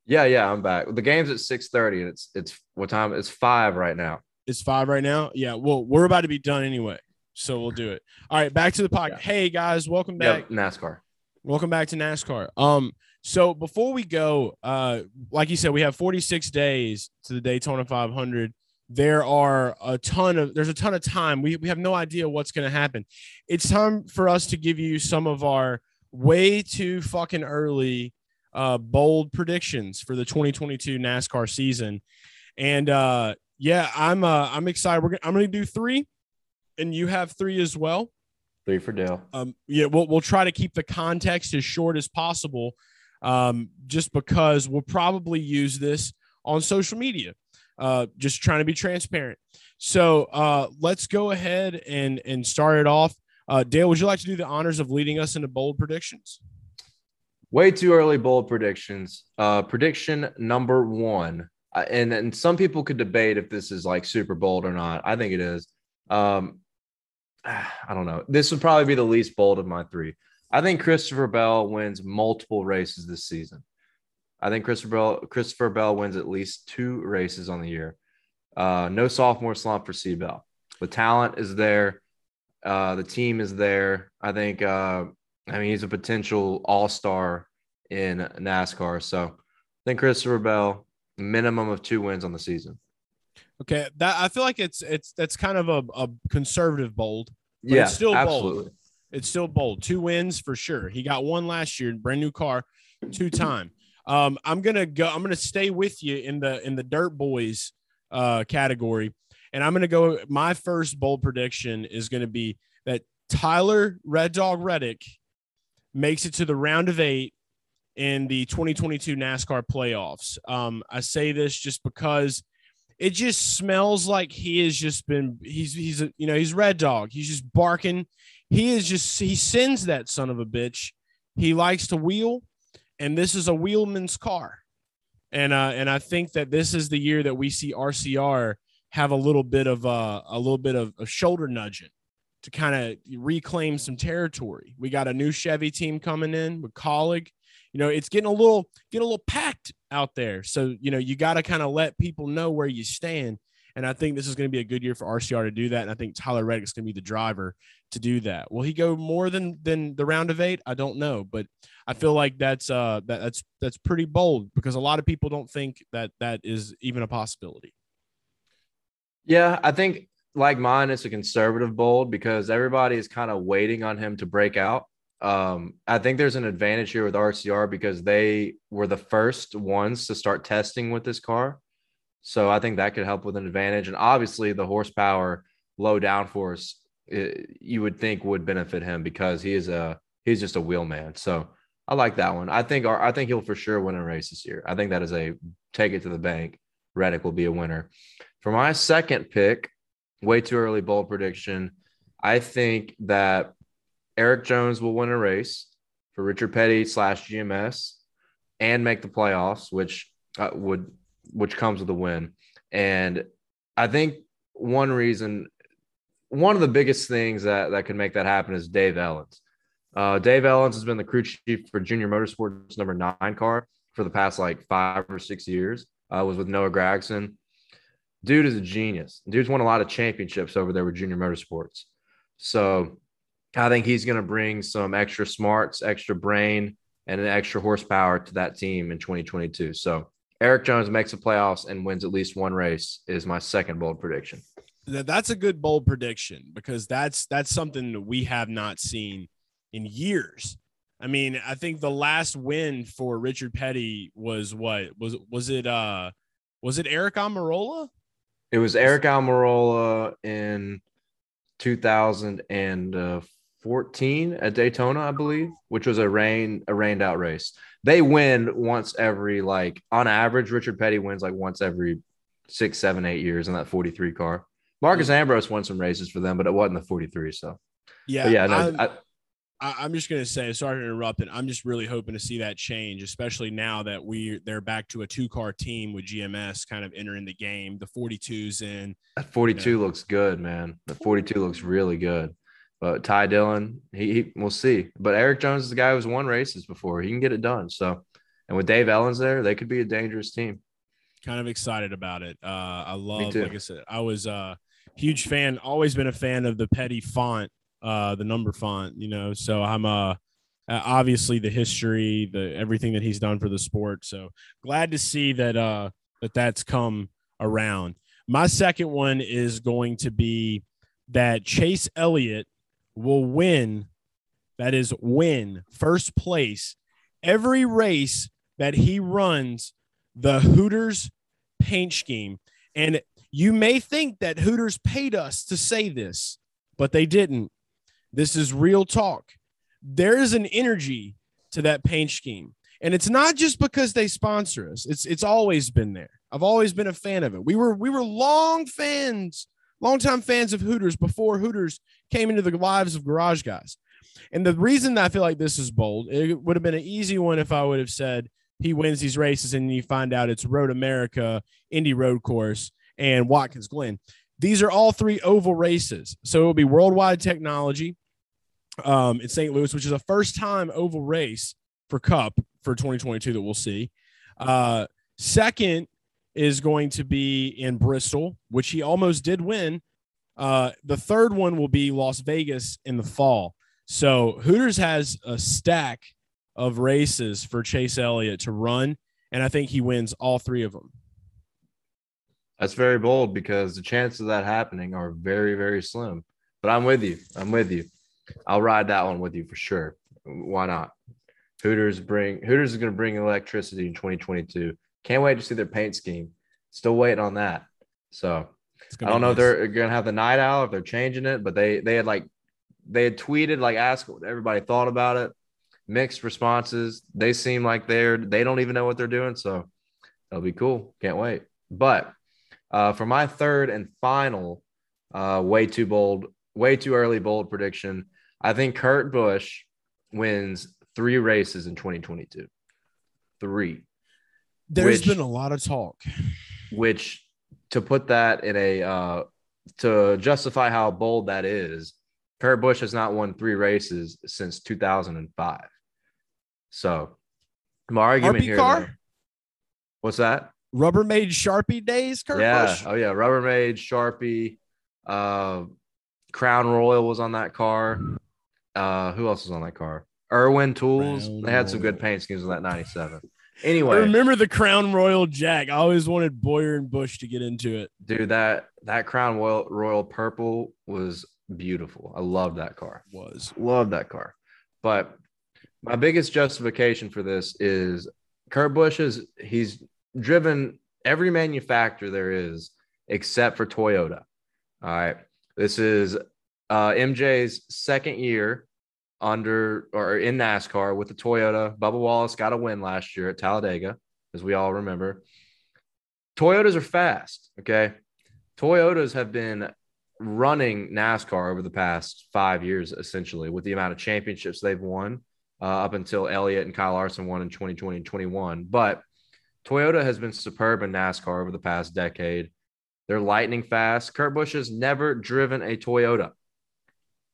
Speaker 3: Yeah, yeah, I'm back. The game's at 6:30 and it's it's what time? It's five right now.
Speaker 2: It's five right now. Yeah. Well, we're about to be done anyway. So we'll do it. All right, back to the podcast.
Speaker 3: Yeah.
Speaker 2: Hey guys, welcome back.
Speaker 3: Yep, NASCAR.
Speaker 2: Welcome back to NASCAR. Um, so before we go, uh, like you said, we have 46 days to the Daytona 500. There are a ton of there's a ton of time. We we have no idea what's going to happen. It's time for us to give you some of our way too fucking early uh bold predictions for the 2022 NASCAR season. And uh yeah, I'm uh I'm excited. We're gonna, I'm going to do 3 and you have 3 as well
Speaker 3: Three for Dale.
Speaker 2: um, yeah, we'll we'll try to keep the context as short as possible, um, just because we'll probably use this on social media. Uh, just trying to be transparent. So uh, let's go ahead and and start it off. Uh, Dale, would you like to do the honors of leading us into bold predictions?
Speaker 3: Way too early bold predictions. Uh, prediction number one, uh, and and some people could debate if this is like super bold or not. I think it is. Um, I don't know. This would probably be the least bold of my three. I think Christopher Bell wins multiple races this season. I think Christopher Bell, Christopher Bell wins at least two races on the year. Uh, no sophomore slump for C Bell. The talent is there. Uh, the team is there. I think. Uh, I mean, he's a potential all star in NASCAR. So I think Christopher Bell, minimum of two wins on the season.
Speaker 2: Okay, that I feel like it's it's that's kind of a, a conservative bold. But
Speaker 3: yeah,
Speaker 2: it's still bold. It's still bold. Two wins for sure. He got one last year, brand new car, two time. Um, I'm gonna go. I'm gonna stay with you in the in the Dirt Boys uh, category, and I'm gonna go. My first bold prediction is gonna be that Tyler Red Dog Reddick makes it to the round of eight in the 2022 NASCAR playoffs. Um, I say this just because it just smells like he has just been he's he's a, you know he's red dog he's just barking he is just he sends that son of a bitch he likes to wheel and this is a wheelman's car and uh and i think that this is the year that we see rcr have a little bit of uh a little bit of, of shoulder nudging to kind of reclaim some territory. We got a new chevy team coming in with Kaulig. You know it's getting a little getting a little packed out there. So you know you got to kind of let people know where you stand. And i think this is going to be a good year for rcr to do that. And i think tyler reddick's going to be the driver to do that. Will he go more than than the round of eight? I don't know. But i feel like that's uh that, that's that's pretty bold because a lot of people don't think that that is even a possibility
Speaker 3: Yeah, I think like mine, it's a conservative bold because everybody is kind of waiting on him to break out. Um, I think there's an advantage here with RCR because they were the first ones to start testing with this car. So I think that could help with an advantage. And obviously, the horsepower, low downforce, eh, you would think would benefit him because he is a he's just a wheel man. So I like that one. I think our, I think he'll for sure win a race this year. I think that is a take it to the bank. Reddick will be a winner. For my second pick, way too early bold prediction. I think that Erik Jones will win a race for Richard Petty slash GMS and make the playoffs, which uh, would which comes with a win. And I think one reason, one of the biggest things that that could make that happen is Dave Elenz. Uh, Dave Elenz has been the crew chief for Junior Motorsports number nine car for the past like five or six years. Uh, was with Noah Gragson. Dude is a genius. Dude's won a lot of championships over there with Junior Motorsports. So I think he's going to bring some extra smarts, extra brain, and an extra horsepower to that team in 2022. So Erik Jones makes the playoffs and wins at least one race is my second bold prediction.
Speaker 2: That's a good bold prediction because that's that's something that we have not seen in years. I mean, I think the last win for Richard Petty was what was was it uh was it Eric Almirola?
Speaker 3: It was Eric Almirola in 2014 at Daytona, I believe, which was a rain a rained out race. They win once every like on average. Richard Petty wins like once every six, seven, eight years in that 43 car. Marcus Ambrose won some races for them, but it wasn't the 43. So
Speaker 2: Yeah,
Speaker 3: but yeah, no, I,
Speaker 2: I, I'm just gonna say, sorry to interrupt it. I'm just really hoping to see that change, especially now that we they're back to a two car team with GMS kind of entering the game. The 42s in.
Speaker 3: that 42 looks good, man. The 42 looks really good. But Ty Dillon, he, he we'll see. But Erik Jones is the guy who's won races before. He can get it done. So, and with Dave Elenz there, they could be a dangerous team.
Speaker 2: kind of excited about it. Uh, I love, like I said, I was, a huge fan. Always been a fan of the petty font, uh, the number font. You know, so I'm uh, uh, obviously the history, the everything that he's done for the sport. So glad to see that uh, that that's come around. My second one is going to be that Chase Elliott will win. That is win first place every race that he runs the Hooters paint scheme. And you may think that Hooters paid us to say this, but they didn't. This is real talk. There is an energy to that paint scheme. And it's not just because they sponsor us. It's it's always been there. I've always been a fan of it. We were we were long fans, longtime fans of Hooters before Hooters came into the lives of garage guys. And the reason that I feel like this is bold, it would have been an easy one if I would have said he wins these races and you find out it's Road America, Indy Road Course, and Watkins Glen. These are all three oval races. So it will be worldwide technology um, in St. Louis, which is a first time oval race for Cup for 2022 that we'll see. Uh, second is going to be in Bristol, which he almost did win. Uh, the third one will be Las Vegas in the fall. So Hooters has a stack of races for Chase Elliott to run, and I think he wins all three of them.
Speaker 3: That's very bold because the chances of that happening are very, very slim. But I'm with you. I'm with you. I'll ride that one with you for sure. Why not? Hooters bring Hooters is going to bring electricity in 2022. Can't wait to see their paint scheme. Still waiting on that. So I don't know nice. if they're going to have the night owl if they're changing it, but they they had like they had tweeted like asked what everybody thought about it. Mixed responses. They seem like they're they don't even know what they're doing. So that'll be cool. Can't wait. But uh, for my third and final, uh, way too bold, way too early bold prediction. I think Kurt Busch wins three races in 2022. Three.
Speaker 2: There's which, been a lot of talk.
Speaker 3: Which, to put that in a, uh, to justify how bold that is, Kurt Busch has not won three races since 2005. So, my argument RP here. Car? what's that?
Speaker 2: Rubbermaid Sharpie days, Kurt
Speaker 3: yeah.
Speaker 2: Busch?
Speaker 3: Oh, yeah. Rubbermaid, Sharpie, uh, Crown Royal was on that car. Uh, who else was on that car? Irwin Tools. Crown they had some good paint schemes on that 97. Anyway,
Speaker 2: I remember the Crown Royal Jack. I always wanted Bowyer and Busch to get into it.
Speaker 3: Dude, that that Crown Royal, Royal Purple was beautiful. I love that car.
Speaker 2: Was
Speaker 3: love that car. But my biggest justification for this is Kurt Busch is he's driven every manufacturer there is except for Toyota. All right. This is uh, MJ's second year under or in NASCAR with the Toyota. Bubba Wallace got a win last year at Talladega, as we all remember. Toyotas are fast. Okay. Toyotas have been running NASCAR over the past five years, essentially, with the amount of championships they've won uh, up until Elliott and Kyle Larson won in 2020 and 21. But Toyota has been superb in NASCAR over the past decade. They're lightning fast. Kurt Busch has never driven a Toyota.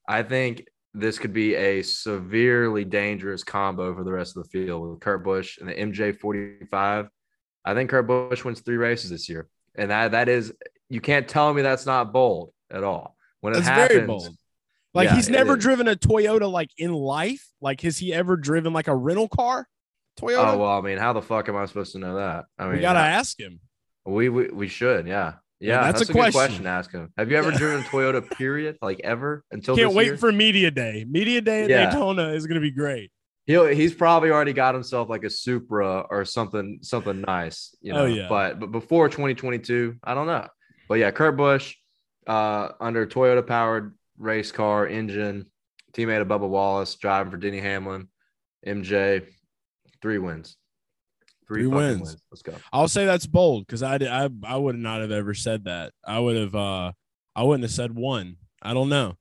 Speaker 3: I think this could be a severely dangerous combo for the rest of the field with Kurt Busch and the MJ 45. I think Kurt Busch wins three races this year. And that that is you can't tell me that's not bold at all. When it that's happens, very bold.
Speaker 2: Like yeah, he's never driven a Toyota like in life. Like has he ever driven like a rental car? Toyota?
Speaker 3: Oh well, I mean, how the fuck am I supposed to know that? I mean,
Speaker 2: we gotta ask him.
Speaker 3: We, we we should, yeah. Yeah, that's, that's, a, a question. question. to ask him. Have you ever yeah. driven Toyota? Period, like ever until.
Speaker 2: Can't wait
Speaker 3: year?
Speaker 2: for media day. Media day at yeah. Daytona is going to be great.
Speaker 3: He'll he's probably already got himself like a Supra or something something nice, you oh, know. Oh, yeah. But but before 2022, I don't know. But yeah, Kurt Busch, uh, under Toyota powered race car engine, teammate of Bubba Wallace, driving for Denny Hamlin, MJ, three wins.
Speaker 2: Three, Three wins. wins.
Speaker 3: Let's go.
Speaker 2: I'll say that's bold because I, I I would not have ever said that. I would have uh I wouldn't have said one. I don't know.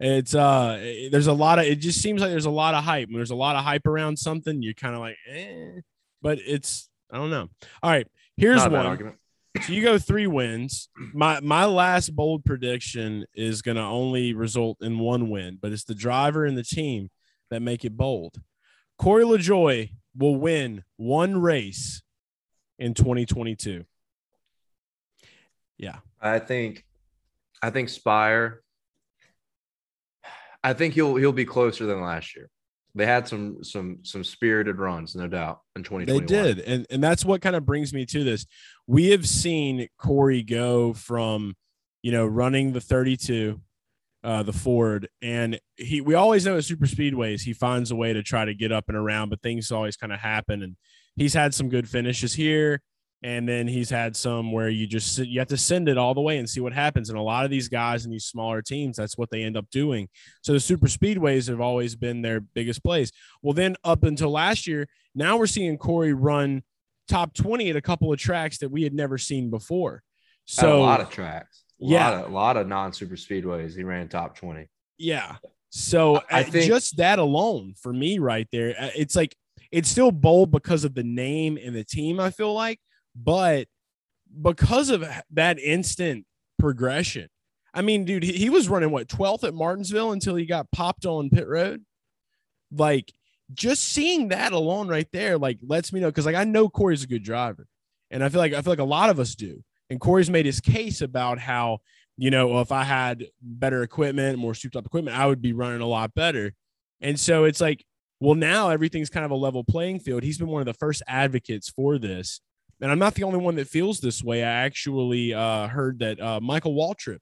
Speaker 2: It's uh it, there's a lot of it just seems like there's a lot of hype. When there's a lot of hype around something, you're kind of like, eh. But it's I don't know. All right, here's one. So you go three wins. My my last bold prediction is gonna only result in one win, but it's the driver and the team that make it bold. Corey LaJoie will win one race in 2022. Yeah.
Speaker 3: I think I think Spire. I think he'll he'll be closer than last year. They had some some some spirited runs, no doubt, in 2021.
Speaker 2: They did, and and that's what kind of brings me to this. We have seen Corey go from, you know, running the 32, uh, the Ford, and he. We always know at super speedways he finds a way to try to get up and around, but things always kind of happen, and he's had some good finishes here and then he's had some where you just you have to send it all the way and see what happens. And a lot of these guys in these smaller teams that's what they end up doing. So the super speedways have always been their biggest plays well then up until last year now we're seeing corey run top 20 at a couple of tracks that we had never seen before. So
Speaker 3: At a lot of tracks
Speaker 2: Yeah.
Speaker 3: lot of, a lot of non-super speedways he ran top 20
Speaker 2: Yeah. So
Speaker 3: I think-
Speaker 2: just that alone for me right there, uh, it's like it's still bold because of the name and the team, I feel like, but because of that instant progression. I mean, dude, he, he was running what 12th at Martinsville until he got popped on pit road. Like just seeing that alone right there, like lets me know because like I know Corey's a good driver. And I feel like I feel like a lot of us do. And Corey's made his case about how you know, if I had better equipment, more souped up equipment, I would be running a lot better. And so it's like, well, now everything's kind of a level playing field. He's been one of the first advocates for this. And I'm not the only one that feels this way. I actually uh, heard that uh, Michael Waltrip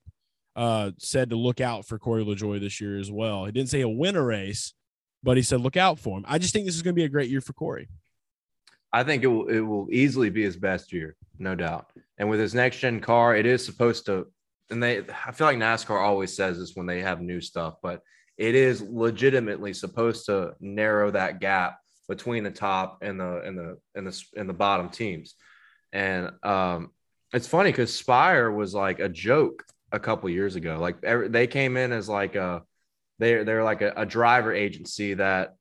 Speaker 2: uh, said to look out for Corey LaJoie this year as well. He didn't say he'll win a race, but he said look out for him. I just think this is going to be a great year for Corey.
Speaker 3: I think it will it will easily be his best year, no doubt. And with his next gen car, it is supposed to and they I feel like NASCAR always says this when they have new stuff, but it is legitimately supposed to narrow that gap between the top and the and the and the and the bottom teams. And um it's funny because Spire was like a joke a couple years ago. Like every, they came in as like a they're they're like a, a driver agency that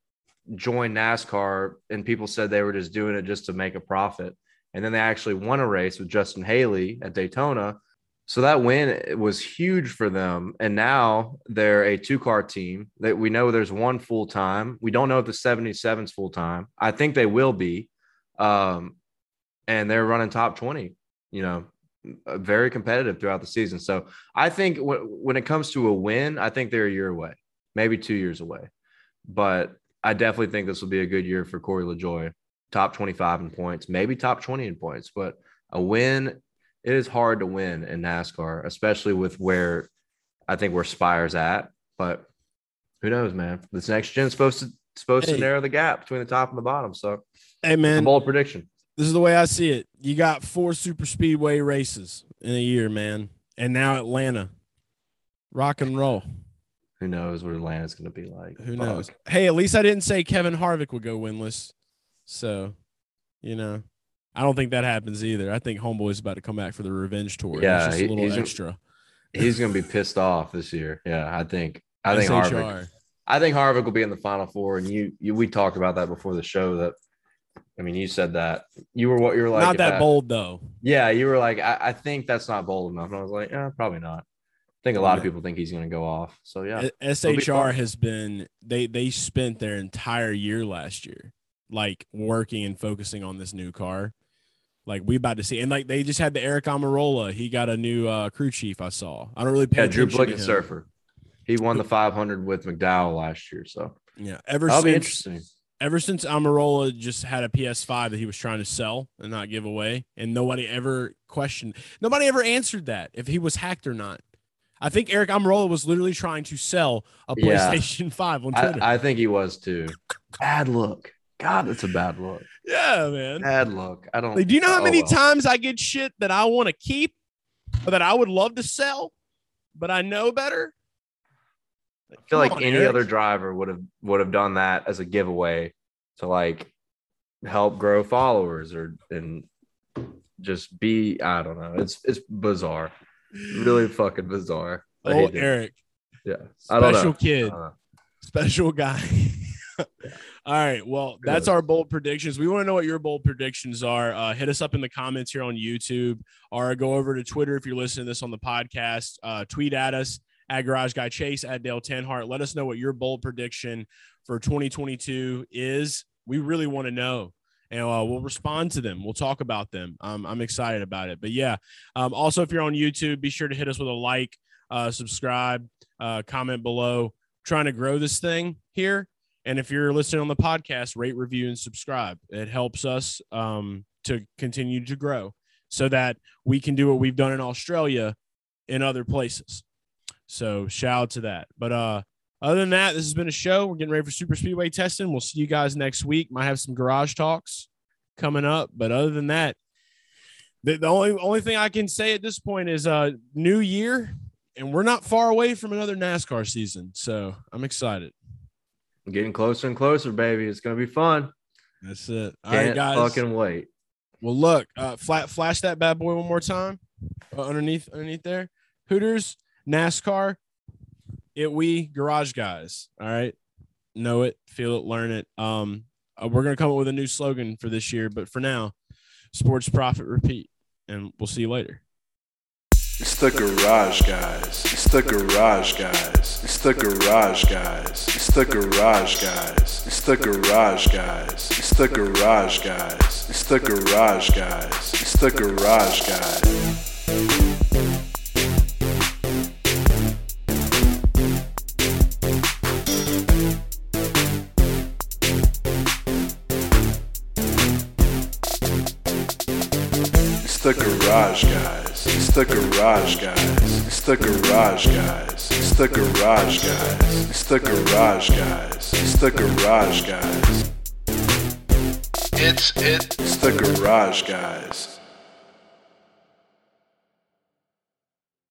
Speaker 3: joined NASCAR and people said they were just doing it just to make a profit. And then they actually won a race with Justin Haley at Daytona. So that win was huge for them. And now they're a two car team that we know there's one full time. We don't know if the 77's full time. I think they will be. Um, and they're running top 20, you know, uh, very competitive throughout the season. So I think w- when it comes to a win, I think they're a year away, maybe two years away. But I definitely think this will be a good year for Corey LaJoie. Top 25 in points, maybe top 20 in points, but a win, it is hard to win in NASCAR, especially with where I think where Spire's at. But who knows, man? This next gen's supposed to supposed
Speaker 2: Hey.
Speaker 3: to narrow the gap between the top and the bottom. So
Speaker 2: Hey, man,
Speaker 3: bold prediction.
Speaker 2: this is the way I see it. You got four super speedway races in a year, man. And now Atlanta. Rock and roll.
Speaker 3: Who knows what Atlanta's gonna be like?
Speaker 2: Who
Speaker 3: Fuck.
Speaker 2: knows? Hey, at least I didn't say Kevin Harvick would go winless. So, you know, I don't think that happens either. I think Homeboy's about to come back for the revenge tour.
Speaker 3: Yeah, he-
Speaker 2: a little
Speaker 3: he's-
Speaker 2: extra.
Speaker 3: He's gonna be pissed off this year. Yeah, I think I think Harvick I think Harvick will be in the final four, and you, you we talked about that before the show. That I mean, you said that you were what you were like.
Speaker 2: Not that bold though.
Speaker 3: Yeah, you were like, I, I think that's not bold enough, and I was like, yeah, probably not. I think a lot of people think he's going to go off. So yeah,
Speaker 2: A- SHR has been they they spent their entire year last year like working and focusing on this new car. Like we about to see, and like they just had the Eric Almirola. He got a new uh, crew chief. I saw. I don't really pay
Speaker 3: yeah, Drew
Speaker 2: attention to
Speaker 3: Blicken
Speaker 2: him.
Speaker 3: Surfer. He won the 500 with McDowell last year, so
Speaker 2: Yeah, ever
Speaker 3: that'll
Speaker 2: since
Speaker 3: be interesting.
Speaker 2: ever since Almirola just had a PS5 that he was trying to sell and not give away, and nobody ever questioned, nobody ever answered that if he was hacked or not. I think Eric Almirola was literally trying to sell a
Speaker 3: Yeah.
Speaker 2: PlayStation 5 on Twitter.
Speaker 3: I, I think he was too. Bad look. God, that's a bad look.
Speaker 2: yeah, man.
Speaker 3: Bad look. I don't.
Speaker 2: Like, do you know how
Speaker 3: oh,
Speaker 2: many
Speaker 3: well.
Speaker 2: times I get shit that I want to keep or that I would love to sell, but I know better?
Speaker 3: I feel like
Speaker 2: on,
Speaker 3: any
Speaker 2: Eric.
Speaker 3: other driver would have would have done that as a giveaway to like help grow followers or and just be I don't know. It's it's bizarre. Really fucking bizarre. I
Speaker 2: Oh,
Speaker 3: it.
Speaker 2: Eric,
Speaker 3: Yeah. I don't
Speaker 2: special kid. Special guy. All right. Well, that's our bold predictions. We want to know what your bold predictions are. Uh, hit us up in the comments here on YouTube or go over to Twitter if you're listening to this on the podcast. Uh, tweet at us at Garage Guy Chase at Dale Tanhardt. Let us know what your bold prediction for 2022 is. We really want to know. And uh, we'll respond to them. We'll talk about them. Um, I'm excited about it. But yeah, um, also, if you're on YouTube, be sure to hit us with a like. uh, subscribe, uh, comment below. trying to grow this thing here. And if you're listening on the podcast, rate, review, and subscribe. It helps us um, to continue to grow so that we can do what we've done in Australia in other places. So shout out to that. But uh other than that, this has been a show. We're getting ready for super speedway testing. We'll see you guys next week. Might have some garage talks coming up. But other than that, the, the only only thing I can say at this point is uh new year, and we're not far away from another NASCAR season. So I'm excited.
Speaker 3: I'm Getting closer and closer, baby. It's gonna be fun.
Speaker 2: That's it. All
Speaker 3: Can't
Speaker 2: right, guys.
Speaker 3: fucking wait.
Speaker 2: Well, look, uh, flat, flash that bad boy one more time uh, underneath, underneath there. Hooters, NASCAR, it we garage guys. All right, know it, feel it, learn it. Um, uh, we're gonna come up with a new slogan for this year, but for now, sports profit repeat, and we'll see you later.
Speaker 4: It's the garage guys. It's the garage guys. It's the garage guys. It's the garage guys. It's the garage guys. It's the garage guys. It's the garage guys. It's the garage guys. The garage guys. It's the garage guys. It's the garage guys. It's the garage guys. It's the garage guys. It's the garage guys. It's it. It's the garage guys.